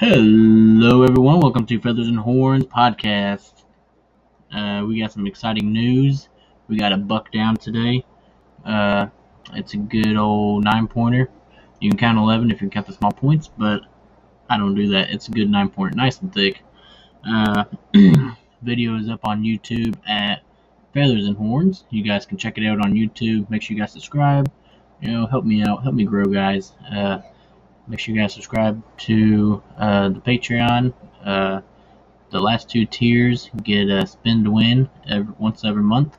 Hello, everyone. Welcome to Feathers and Horns podcast. Uh, we got some exciting news. We got a buck down today. Uh, it's a good old nine pointer. You can count 11 if you count the small points, but I don't do that. It's a good nine pointer, nice and thick. Uh, video is up on YouTube at Feathers and Horns. You guys can check it out on YouTube. Make sure you guys subscribe. You know, help me out, help me grow, guys. Make sure you guys subscribe to uh, the Patreon. Uh, the last two tiers get a spin to win every, once every month.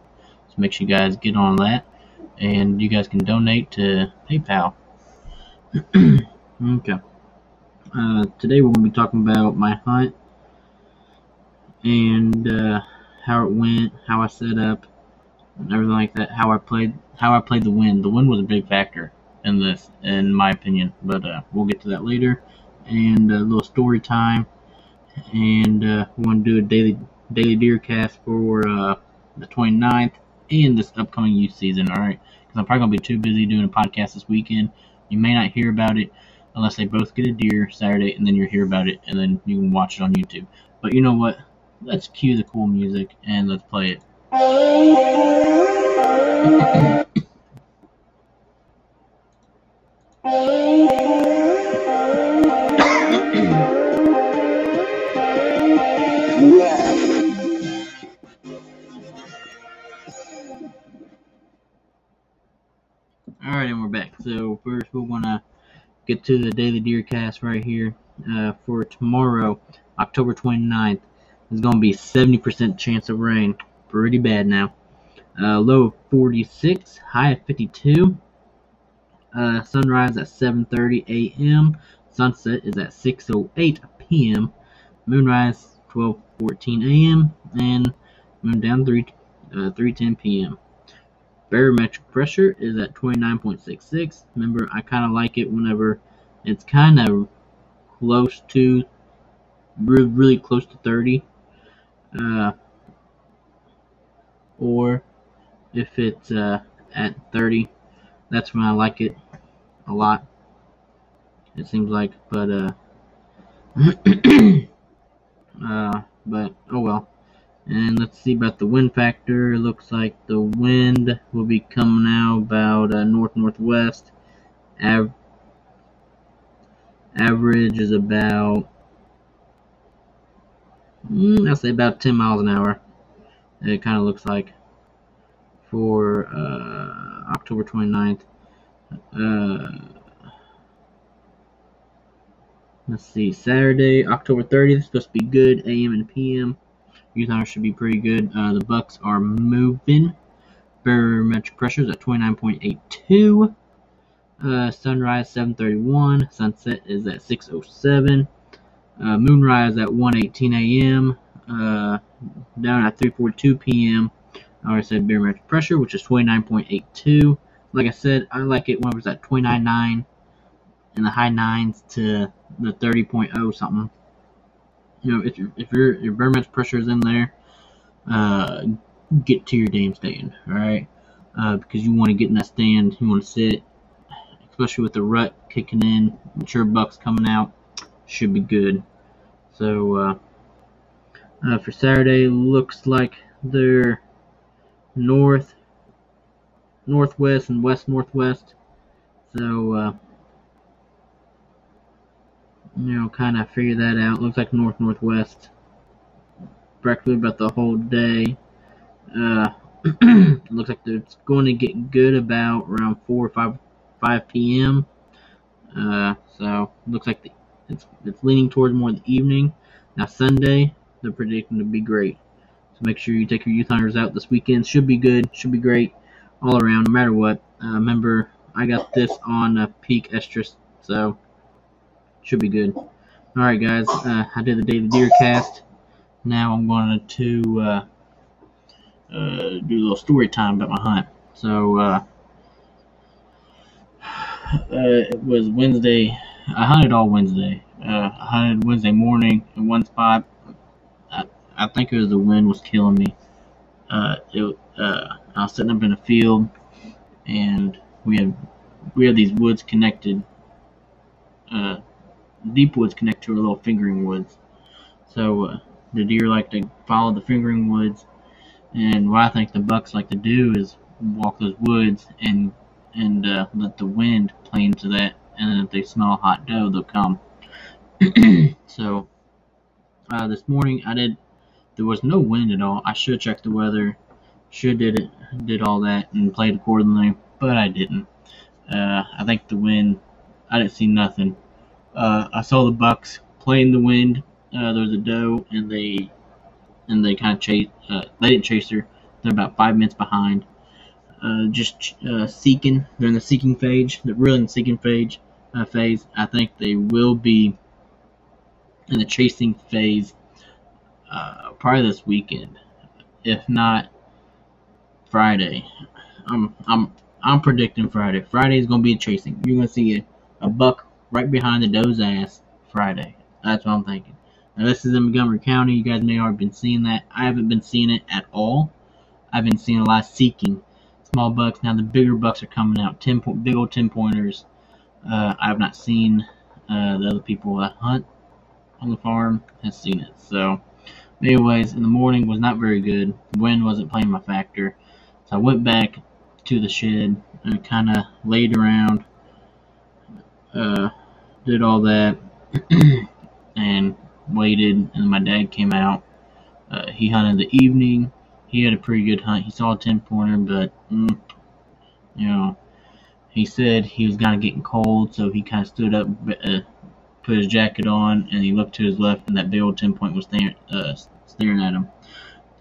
So make sure you guys get on that. And you guys can donate to PayPal. okay. Uh, today we're going to be talking about my hunt and uh, how it went, how I set up, and everything like that. How I played, how I played the wind. The wind was a big factor in this, in my opinion. But uh, we'll get to that later. And a little story time. And uh, we want to do a daily daily deer cast for uh, the 29th and this upcoming youth season. All right, because I'm probably gonna be too busy doing a podcast this weekend. You may not hear about it unless they both get a deer Saturday, and then you hear about it, and then you can watch it on YouTube. But you know what? Let's cue the cool music and let's play it. Alright, and we're back. So, first we want to get to the Daily Deer Cast right here. Uh, for tomorrow, October 29th, there's going to be 70% chance of rain. Pretty bad now. Uh, low of 46, high of 52. Uh, sunrise at 7:30 a.m. Sunset is at 6:08 p.m. Moonrise 12:14 a.m. and moon down 3 uh, 3:10 p.m. Barometric pressure is at 29.66. Remember, I kind of like it whenever it's kind of close to, really, really close to 30. Uh, or if it's uh, at 30, that's when I like it a lot. It seems like, but uh, uh, but oh well. And let's see about the wind factor. It looks like the wind will be coming out about uh, north northwest. Av- average is about, mm, I'll say about 10 miles an hour. It kind of looks like for uh, October 29th. Uh, let's see, Saturday, October 30th is supposed to be good, AM and PM. Youth Hunters should be pretty good. Uh, the Bucks are moving. Barometric pressure is at 29.82. Uh, sunrise 7:31. Sunset is at 6:07. Uh, moonrise at 1:18 a.m. Uh, down at 3:42 p.m. I already said barometric pressure, which is 29.82. Like I said, I like it when it was at 29.9 in the high nines to the 30.0 something you know, if, if your your barometric pressure is in there, uh, get to your damn stand, all right? Uh, because you want to get in that stand, you want to sit, especially with the rut kicking in, mature bucks coming out, should be good. So uh, uh, for Saturday, looks like they're north, northwest, and west northwest. So uh, you know, kind of figure that out. Looks like north northwest, practically about the whole day. Uh, looks like it's going to get good about around four or five five p.m. Uh, so looks like the, it's it's leaning towards more the evening. Now Sunday, they're predicting to be great. So make sure you take your youth hunters out this weekend. Should be good. Should be great all around, no matter what. Uh, remember, I got this on a peak estrus, so should be good. Alright guys, uh, I did the Daily Deer cast. Now I'm going to uh, uh, do a little story time about my hunt. So, uh, uh, it was Wednesday. I hunted all Wednesday. Uh, I hunted Wednesday morning in one spot. I, think it was the wind was killing me. it, I was sitting up in a field, and we had we had these woods connected deep woods connect to a little fingering woods. So uh, the deer like to follow the fingering woods, and what I think the bucks like to do is walk those woods and and uh, let the wind play into that, and if they smell hot doe, they'll come. so uh, this morning I did. There was no wind at all. I should check the weather. Should did it did all that and played accordingly, but I didn't. Uh, I think the wind. I didn't see nothing. Uh, I saw the bucks playing the wind. Uh, there was a doe, and they and they kind of chase. Uh, they didn't chase her. They're about five minutes behind. Uh, just uh, seeking. They're in the seeking phase. They're really in the seeking phase. Uh, phase. I think they will be in the chasing phase uh, probably this weekend, if not Friday. I'm I'm I'm predicting Friday. Friday is gonna be chasing. You're gonna see a, a buck right behind the doe's ass Friday. That's what I'm thinking. Now this is in Montgomery County. You guys may have been seeing that. I haven't been seeing it at all. I've been seeing a lot of seeking small bucks. Now the bigger bucks are coming out. Ten po- big old ten pointers. Uh, I have not seen uh, the other people that hunt on the farm has seen it. So, anyways, in the morning was not very good. Wind wasn't playing my factor. So I went back to the shed and kind of laid around, uh, did all that, and waited. And my dad came out. Uh, he hunted the evening. He had a pretty good hunt. He saw a 10 pointer, but, mm, you know, he said he was kind of getting cold, so he kind of stood up, uh, put his jacket on, and he looked to his left, and that big old 10 point was staring, uh, staring at him.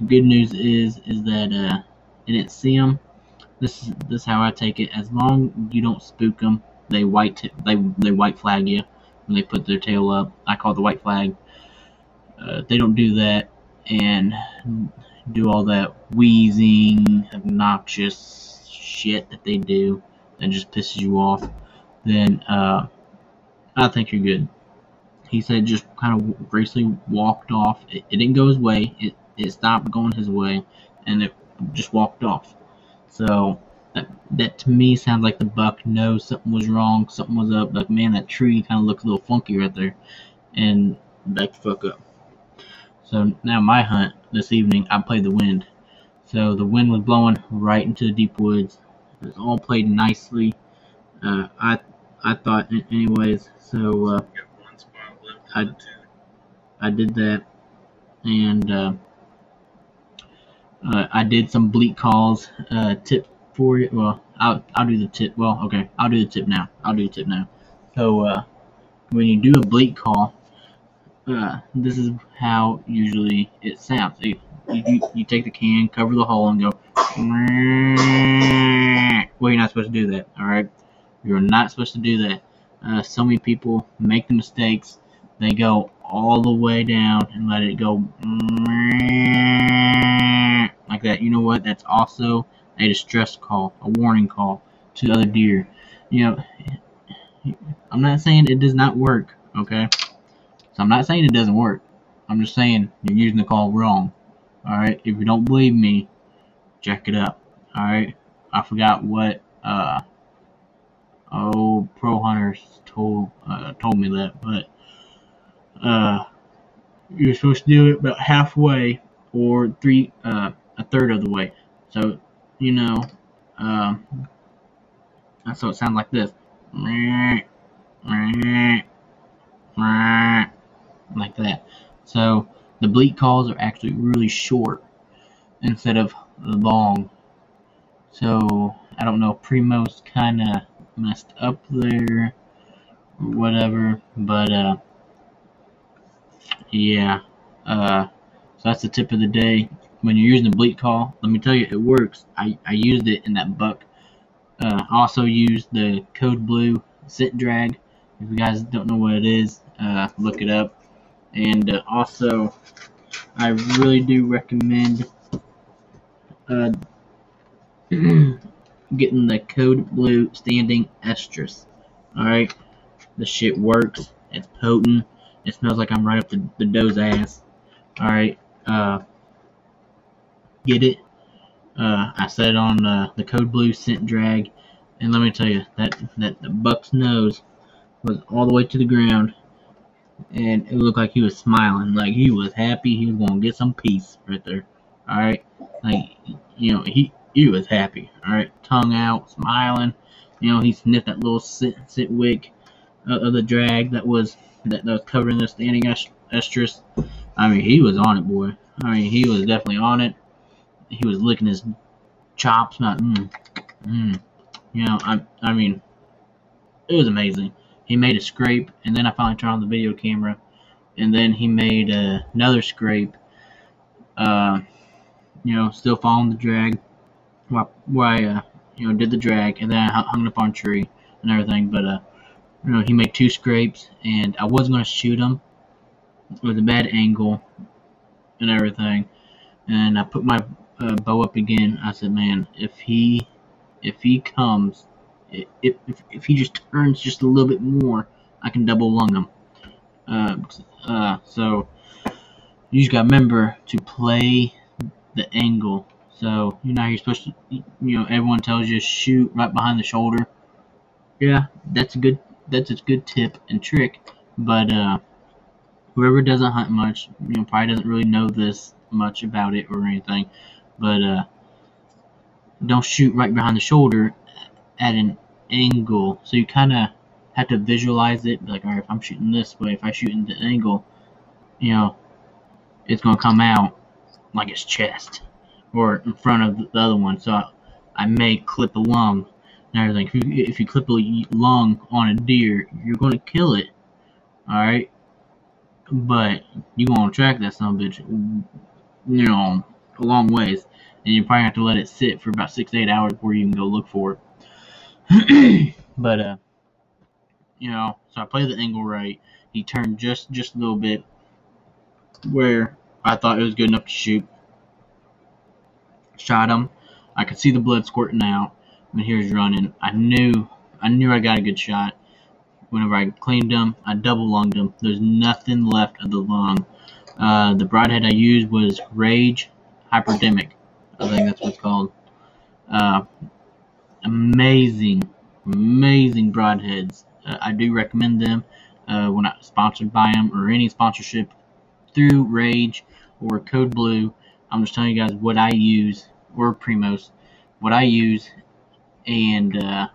The good news is, is that, uh, they didn't see him. This is this is how I take it. As long you don't spook them, they white they they white flag you when they put their tail up. I call it the white flag. Uh, they don't do that and do all that wheezing, obnoxious shit that they do that just pisses you off. Then uh, I think you're good. He said just kind of gracefully walked off. It, it didn't go his way. It it stopped going his way, and it just walked off. So that that to me sounds like the buck knows something was wrong, something was up. Like man, that tree kind of looks a little funky right there, and back the fuck up. So now my hunt this evening, I played the wind. So the wind was blowing right into the deep woods. It was all played nicely. Uh, I I thought, anyways. So uh, I I did that, and. Uh, uh, I did some bleat calls. Uh, tip for you. Well, I'll I'll do the tip. Well, okay, I'll do the tip now. I'll do the tip now. So uh, when you do a bleat call, uh, this is how usually it sounds. You, you, you take the can, cover the hole, and go. Well, you're not supposed to do that. All right, you're not supposed to do that. Uh, so many people make the mistakes. They go all the way down and let it go like that. You know what? That's also a distress call, a warning call to the other deer. You know, I'm not saying it does not work, okay? So I'm not saying it doesn't work. I'm just saying you're using the call wrong. Alright? If you don't believe me, check it up. Alright? I forgot what uh oh pro hunters told uh, told me that, but uh you're supposed to do it about halfway or three uh a third of the way. So, you know, um, so it sounds like this. Like that. So the bleat calls are actually really short instead of long. So I don't know, Primos kind of messed up there or whatever, but uh, yeah. Uh, so that's the tip of the day when you're using the bleat call, let me tell you, it works. I, I used it in that buck. Uh, also used the Code Blue sit Drag. If you guys don't know what it is, uh, look it up. And uh, also, I really do recommend uh, getting the Code Blue Standing Estrus. Alright? The shit works. It's potent. It smells like I'm right up the, the doe's ass. Alright? Uh, get it. Uh, I it on uh, the Code Blue scent drag, and let me tell you that that the buck's nose was all the way to the ground, and it looked like he was smiling, like he was happy. He was gonna get some peace right there. All right, like you know he he was happy. All right, tongue out, smiling. You know he sniffed that little sit sit wick of the drag that was that, that was covering the standing estrus. I mean he was on it, boy. I mean he was definitely on it. He was licking his chops, not mm, mm. You know I I mean it was amazing he made a scrape, and then I finally turned on the video camera, and then he made uh, another scrape. Uh, you know, still following the drag, where, I uh, you know did the drag, and then I hung it up on a tree and everything. But uh, you know, he made two scrapes, and I wasn't gonna shoot him with a bad angle and everything, and I put my uh, bow up again. I said, man, if he if he comes if, if, if he just turns just a little bit more, I can double lung him. Uh, uh, so you just got to remember to play the angle. So you know you're supposed to, you know, everyone tells you shoot right behind the shoulder. Yeah, that's a good that's a good tip and trick. But uh, whoever doesn't hunt much, you know, probably doesn't really know this much about it or anything. But uh, don't shoot right behind the shoulder at an angle. So you kind of have to visualize it. Like, all right, if I'm shooting this way, if I shoot in the angle, you know, it's to come out like its chest or in front of the other one. So I, I may clip a lung and everything. If you, if you clip a lung on a deer, you're going to kill it. All right. But you're going to track that son of a bitch, you know, a long ways. And you probably have to let it sit for about six to eight hours before you can go look for it. but uh, you know, so I played the angle right. He turned just just a little bit where I thought it was good enough to shoot. Shot him. I could see the blood squirting out when he was running. I knew I knew I got a good shot. Whenever I cleaned him, I double lunged him. There's nothing left of the lung. Uh, the broadhead I used was Rage Hypodermic. I think that's what it's called. Uh, amazing, amazing broadheads. Uh, I do recommend them uh, when I'm sponsored by them or any sponsorship through Rage or Code Blue. I'm just telling you guys what I use or Primos, what I use, and uh,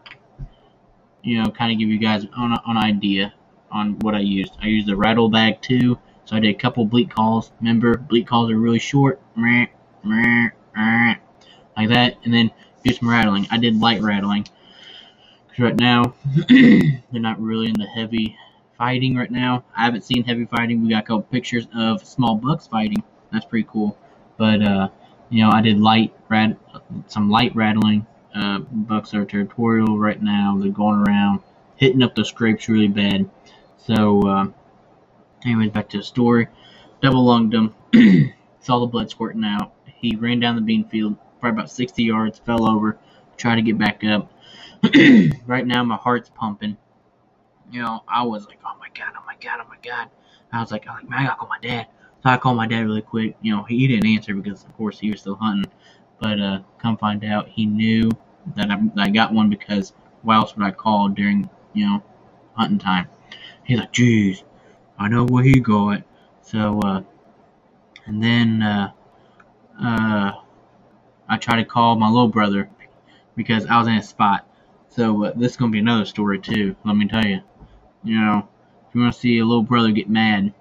you know, kind of give you guys an, an idea on what I used. I used the rattle bag too, so I did a couple bleat calls. Remember, bleat calls are really short, like that, and then do some rattling. I did light rattling. Because right now, they're not really in the heavy fighting right now. I haven't seen heavy fighting. We got a couple pictures of small bucks fighting. That's pretty cool. But, uh, you know, I did light rat some light rattling. Uh, bucks are territorial right now. They're going around hitting up the scrapes really bad. So, uh, anyways, back to the story. Double lunged him. Saw the blood squirting out. He ran down the bean field probably about 60 yards, fell over, tried to get back up. right now, my heart's pumping. You know, I was like, oh my god, oh my god, oh my god. I was like, I like, man, I gotta call my dad. So I called my dad really quick. You know, he didn't answer because, of course, he was still hunting. But uh, come find out, he knew that I, that I got one because why else would I call during, you know, hunting time? He's like, geez, I know what he got. So, uh, and then, uh, uh, I tried to call my little brother because I was in a spot. So uh, this is gonna be another story too. Let me tell you. You know, if you want to see a little brother get mad,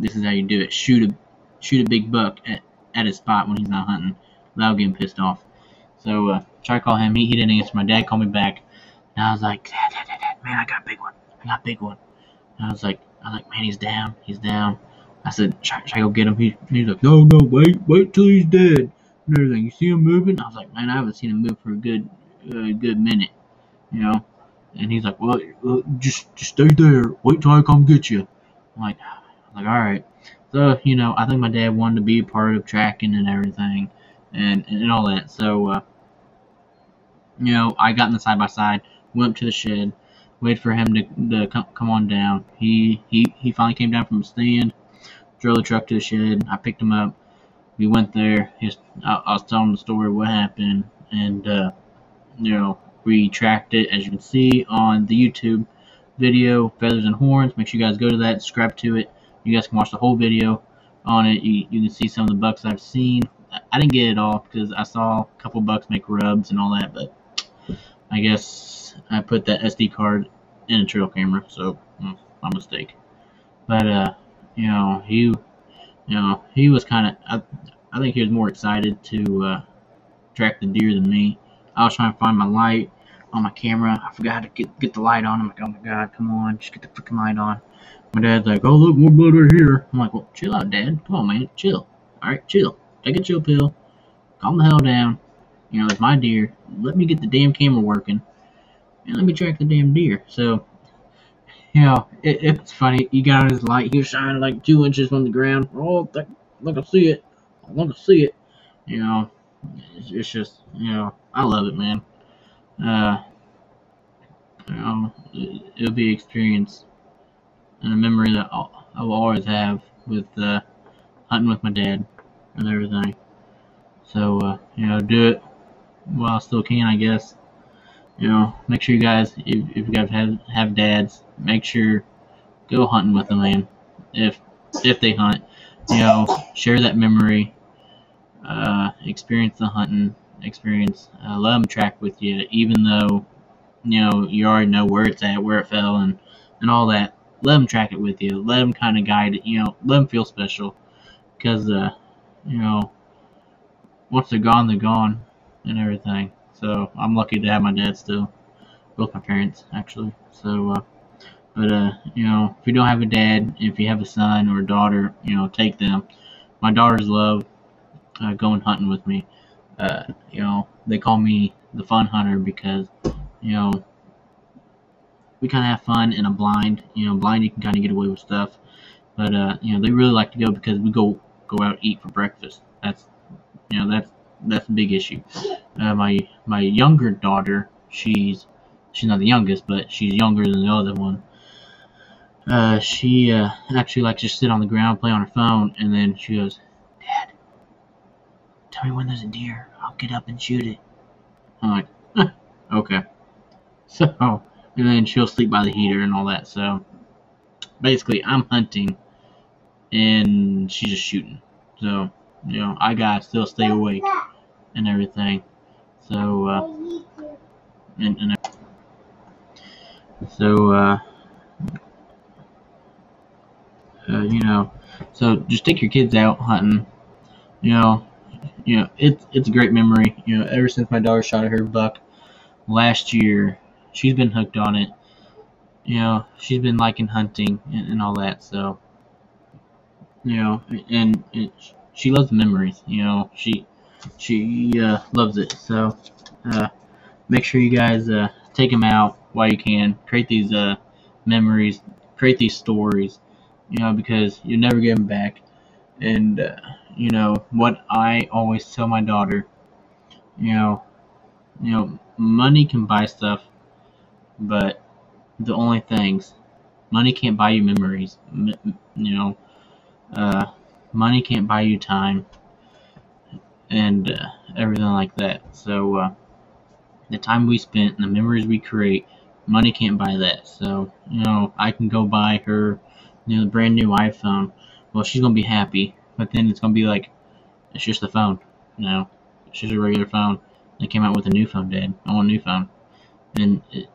this is how you do it. Shoot a shoot a big buck at, at his spot when he's not hunting without getting pissed off. So uh, try to call him. He, he didn't answer. My dad called me back, and I was like, dad, dad, dad, man, I got a big one. I got a big one. And I was like, I was like, man, he's down. He's down. I said, should, should I go get him? He, he's like, no, no, wait, wait till he's dead and everything. You see him moving? I was like, man, I haven't seen him move for a good, uh, good minute, you know. And he's like, well, uh, just, just stay there. Wait till I come get you. I'm like, like, all right. So, you know, I think my dad wanted to be a part of tracking and everything, and and all that. So, uh, you know, I got in the side by side, went up to the shed, waited for him to, to come, come on down. He he he finally came down from the stand, drove the truck to the shed. I picked him up we went there. His, I, I was telling the story what happened, and uh, you know we tracked it as you can see on the YouTube. video, Feathers and Horns. Make sure you guys go to that, subscribe to it. You guys can watch the whole video on it. You, you can see some of the bucks I've seen. I didn't get it all because I saw a couple bucks make rubs and all that, but I guess I put that SD card in a trail camera, so mm, my mistake. But uh, you know, he, you know, he was kind of. I, I think he was more excited to uh, track the deer than me. I was trying to find my light on my camera. I forgot to get get the light on. I'm like, oh my god, come on, just get the freaking light on. My dad's like, oh look, more blood right here. I'm like, well, chill out, dad. Come on, man, chill. All right, chill. Take a chill pill. Calm the hell down. You know, it's my deer. Let me get the damn camera working, and let me track the damn deer. So, you know, it, it's funny. He got his light. He was shining like two inches from the ground. Oh, look, I see it. I want to see it. You know, it's, it's just, you know, I love it, man. Uh, it, it'll be experience and a memory that I'll, I will always have with uh, hunting with my dad and everything. So, uh, you know, do it while I still can, I guess. You know, make sure you guys, if, if you guys have, have dads, make sure go hunting with them, man. If if they hunt, you know, share that memory, uh, experience the hunting experience. Let them track with you, even though you know you already know where it's at, where it fell, and and all that. Let them track it with you. Let them kind of guide it. You know, let them feel special, because uh, you know, once they're gone, they're gone, and everything. So I'm lucky to have my dad still, both my parents actually. So, uh, but uh, you know, if you don't have a dad, if you have a son or a daughter, you know, take them. My daughters love uh, going hunting with me. Uh, you know, they call me the fun hunter because, you know, we kind of have fun in a blind. You know, blind you can kind of get away with stuff, but uh, you know, they really like to go because we go go out eat for breakfast. That's you know that's that's a big issue. Uh, my my younger daughter, she's she's not the youngest, but she's younger than the other one. Uh, she uh, actually likes to sit on the ground, play on her phone, and then she goes, "Dad, tell me when there's a deer. I'll get up and shoot it." I'm like, eh, "Okay." So, and then she'll sleep by the heater and all that. So, basically, I'm hunting, and she's just shooting. So, you know, I gotta still stay awake and everything. So, uh, and, and so, uh, uh, you know, so just take your kids out hunting. You know, you know, it's it's a great memory. You know, ever since my daughter shot her buck last year, she's been hooked on it. You know, she's been liking hunting and, and all that. So, you know, and, and she loves memories. You know, she she uh, loves it. So uh, make sure you guys uh, take them out while you can. Create these uh, memories. Create these stories. You know, because you never get them back. And uh, you know what I always tell my daughter. You know, you know, money can buy stuff, but the only things money can't buy you memories. you know, uh, money can't buy you time and uh, everything like that. So uh, the time we spent and the memories we create, money can't buy that. So you know, I can go buy her, you know, brand new iPhone. Well, she's gonna be happy, but then it's gonna be like, it's just a phone. Know, it's just a regular phone. They came out with a new phone, Dad. I want a new phone. And it,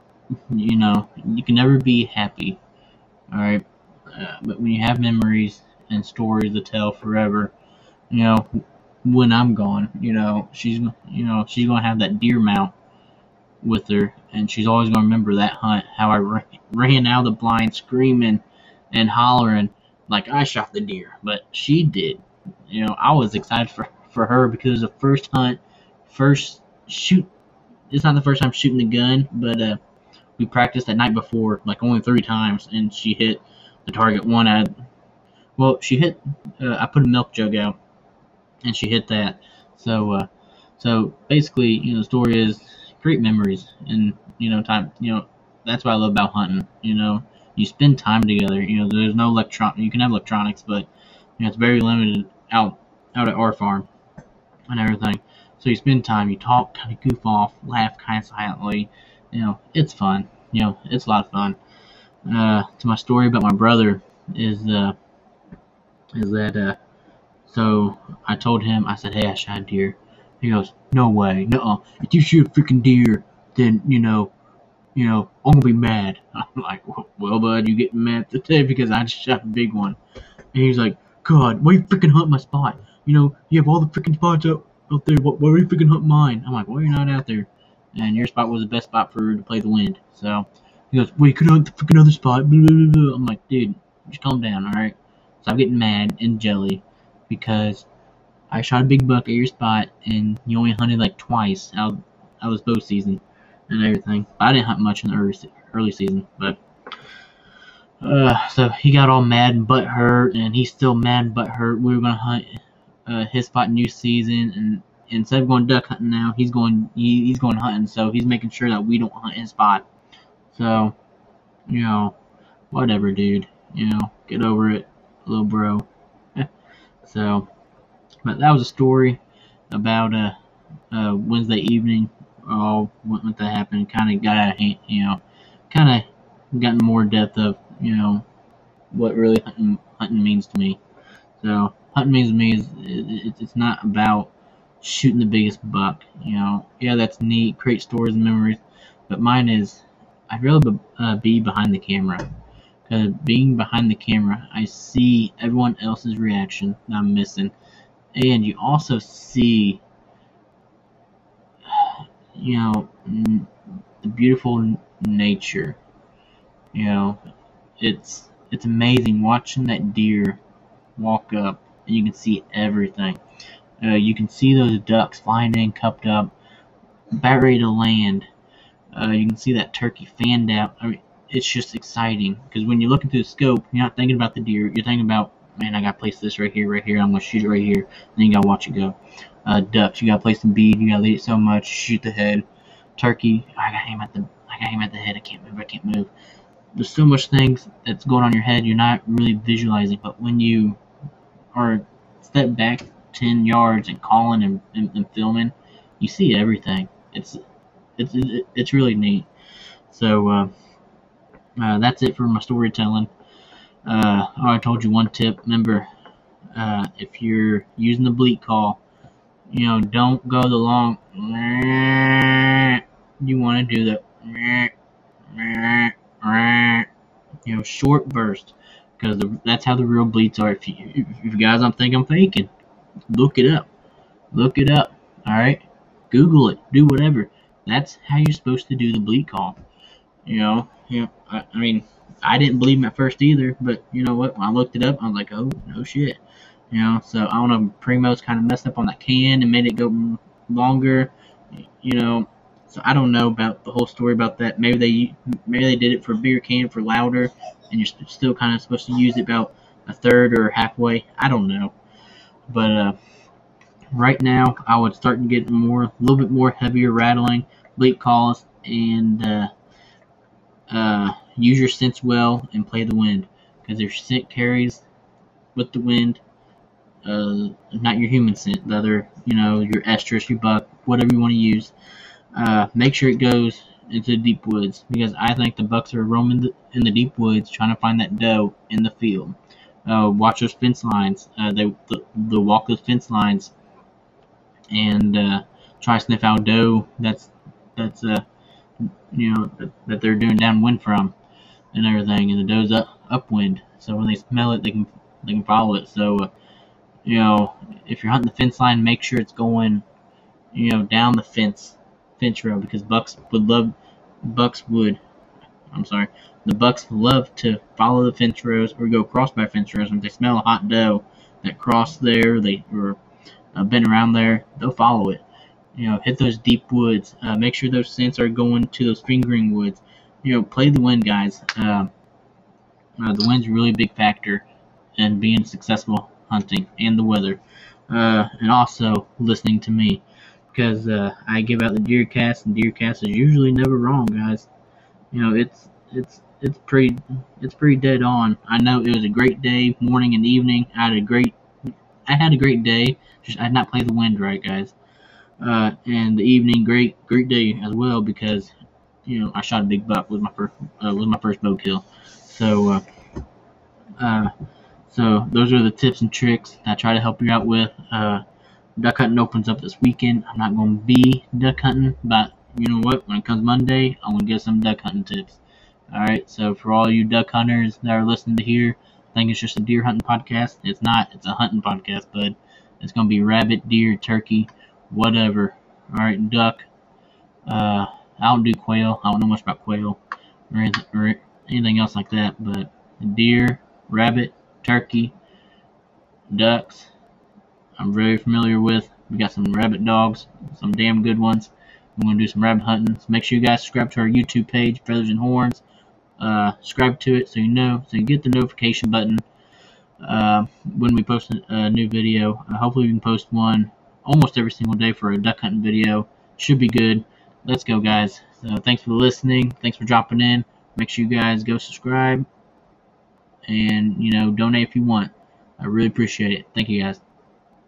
you know, you can never be happy. All right, uh, but when you have memories and stories to tell forever, you know, when I'm gone. You know, she's you know she's gonna have that deer mount with her, and she's always gonna remember that hunt. How I ran out of the blind, screaming and hollering like I shot the deer, but she did. You know, I was excited for for her because the first hunt, first shoot. It's not the first time shooting the gun, but uh, we practiced that night before, like only three times, and she hit the target one at. Well, she hit. Uh, I put a milk jug out and she hit that. So, uh, so basically, you know, the story is great memories and you know time. You know, that's what I love about hunting. You know, you spend time together. You know, there's no electron. You can have electronics, but you know it's very limited out out at our farm and everything. So you spend time, you talk, kind of goof off, laugh kind of silently. You know, it's fun. You know, it's a lot of fun. uh, to my story about my brother is uh, is that uh, so I told him I said, hey, I shot a deer. He goes, no way, no. If you shoot a freaking deer, then you know, you know, I'm gonna be mad. I'm like, well, bud, you getting mad today because I just shot a big one. And he's like, God, why you freaking hunt my spot? You know, you have all the freaking spots out, out there. Why, why are you freaking hunt mine? I'm like, well, you're not out there. And your spot was the best spot for to play the wind. So he goes, well, you could hunt the freaking other spot. I'm like, dude, just calm down, all right? So I'm getting mad and jelly because I shot a big buck at your spot and you only hunted like twice out out of bow season and everything. I didn't hunt much in the early early season, but uh, so he got all mad and butt hurt, and he's still mad and butt hurt. We were gonna hunt uh, his spot new season, and instead of going duck hunting now, he's going he, he's going hunting. So he's making sure that we don't hunt his spot. So you know, whatever, dude. You know, get over it, little bro. so, but that was a story about uh, uh Wednesday evening. All went what that happened, kind of got out of hand. You know, kind of gotten more depth of you know what really hunting, hunting means to me. So hunting means to me is it, it's not about shooting the biggest buck. You know, yeah, that's neat, great stories and memories, but mine is I'd rather uh, be behind the camera. Because being behind the camera, I see everyone else's reaction that I'm missing, and you also see, you know, the beautiful nature. You know, it's it's amazing watching that deer walk up and you can see everything. Uh, you can see those ducks flying in, cupped up, about ready to land. Uh, you can see that turkey fanned out. I mean, it's just exciting because when you're looking through the scope, you're not thinking about the deer. You're thinking about, man, I gotta place this right here, right here. I'm gonna shoot it right here. And then you gotta watch it go. Uh, ducks, you gotta place the bead. You gotta lead it so much. Shoot the head. Turkey, I gotta aim at the, I gotta aim at the head. I can't move. I can't move there's so much things that's going on in your head you're not really visualizing but when you are step back 10 yards and calling and, and, and filming you see everything it's it's it's really neat so uh, uh, that's it for my storytelling uh, I told you one tip remember uh, if you're using the bleat call you know don't go the long you want to do the you know, short burst, because that's how the real bleats are. If you, if you guys don't think I'm faking, look it up. Look it up. All right, Google it. Do whatever. That's how you're supposed to do the bleat call. You know, you know, I, I mean, I didn't believe him at first either, but you know what? When I looked it up, I was like, oh no shit. You know, so I don't know. Primos kind of messed up on that can and made it go longer. You know, so I don't know about the whole story about that. Maybe they maybe they did it for a beer can for louder, and you're still kind of supposed to use it about a third or halfway. I don't know, but uh, right now I would start to get more a little bit more heavier rattling, bleat calls, and uh, uh, use your scents well and play the wind because your scent carries with the wind. Uh, not your human scent, the other, you know, your estrus, your buck, whatever you want to use uh, make sure it goes into the deep woods because I think the bucks are roaming in the deep woods trying to find that doe in the field. Uh, watch those fence lines. Uh, they they'll walk those fence lines and uh, try to sniff out doe that's that's uh you know that, that they're doing downwind from and everything, and the doe's up upwind. So when they smell it, they can they can follow it. So uh, you know if you're hunting the fence line, make sure it's going you know down the fence fence row because bucks would love bucks would I'm sorry the bucks love to follow the fence rows or go across by fence rows when they smell a hot doe that cross there they or uh, been around there they'll follow it. You know hit those deep woods uh, make sure those scents are going to those fingering woods. You know play the wind guys. Uh, uh the wind's a really big factor in being successful hunting and the weather uh, and also listening to me because uh, I give out the deer DeerCast, and deer DeerCast is usually never wrong, guys. You know, it's it's it's pretty it's pretty dead on. I know it was a great day, morning and evening. I had a great I had a great day. Just I did not play the wind right, guys. Uh, and the evening, great great day as well because you know I shot a big buck with my first uh, with my first bow kill. So uh, uh, so those are the tips and tricks that I try to help you out with. Uh, duck hunting opens up this weekend. I'm not going to be duck hunting, but you know what? When it comes Monday, I'm going to get some duck hunting tips. All right. So for all you duck hunters that are listening to here, I think it's just a deer hunting podcast. It's not. It's a hunting podcast, but it's going to be rabbit, deer, turkey, whatever. All right, duck. Uh, I don't do quail. I don't know much about quail or anything else like that, but deer, rabbit, turkey, ducks. I'm very familiar with. We got some rabbit dogs, some damn good ones. I'm gonna do some rabbit hunting. So make sure you guys subscribe to our YouTube page, Feathers and Horns. Uh, subscribe to it so you know, so you get the notification button uh, when we post a new video. Uh, hopefully, we can post one almost every single day for a duck hunting video. Should be good. Let's go, guys. So thanks for listening. Thanks for dropping in. Make sure you guys go subscribe and you know donate if you want. I really appreciate it. Thank you guys.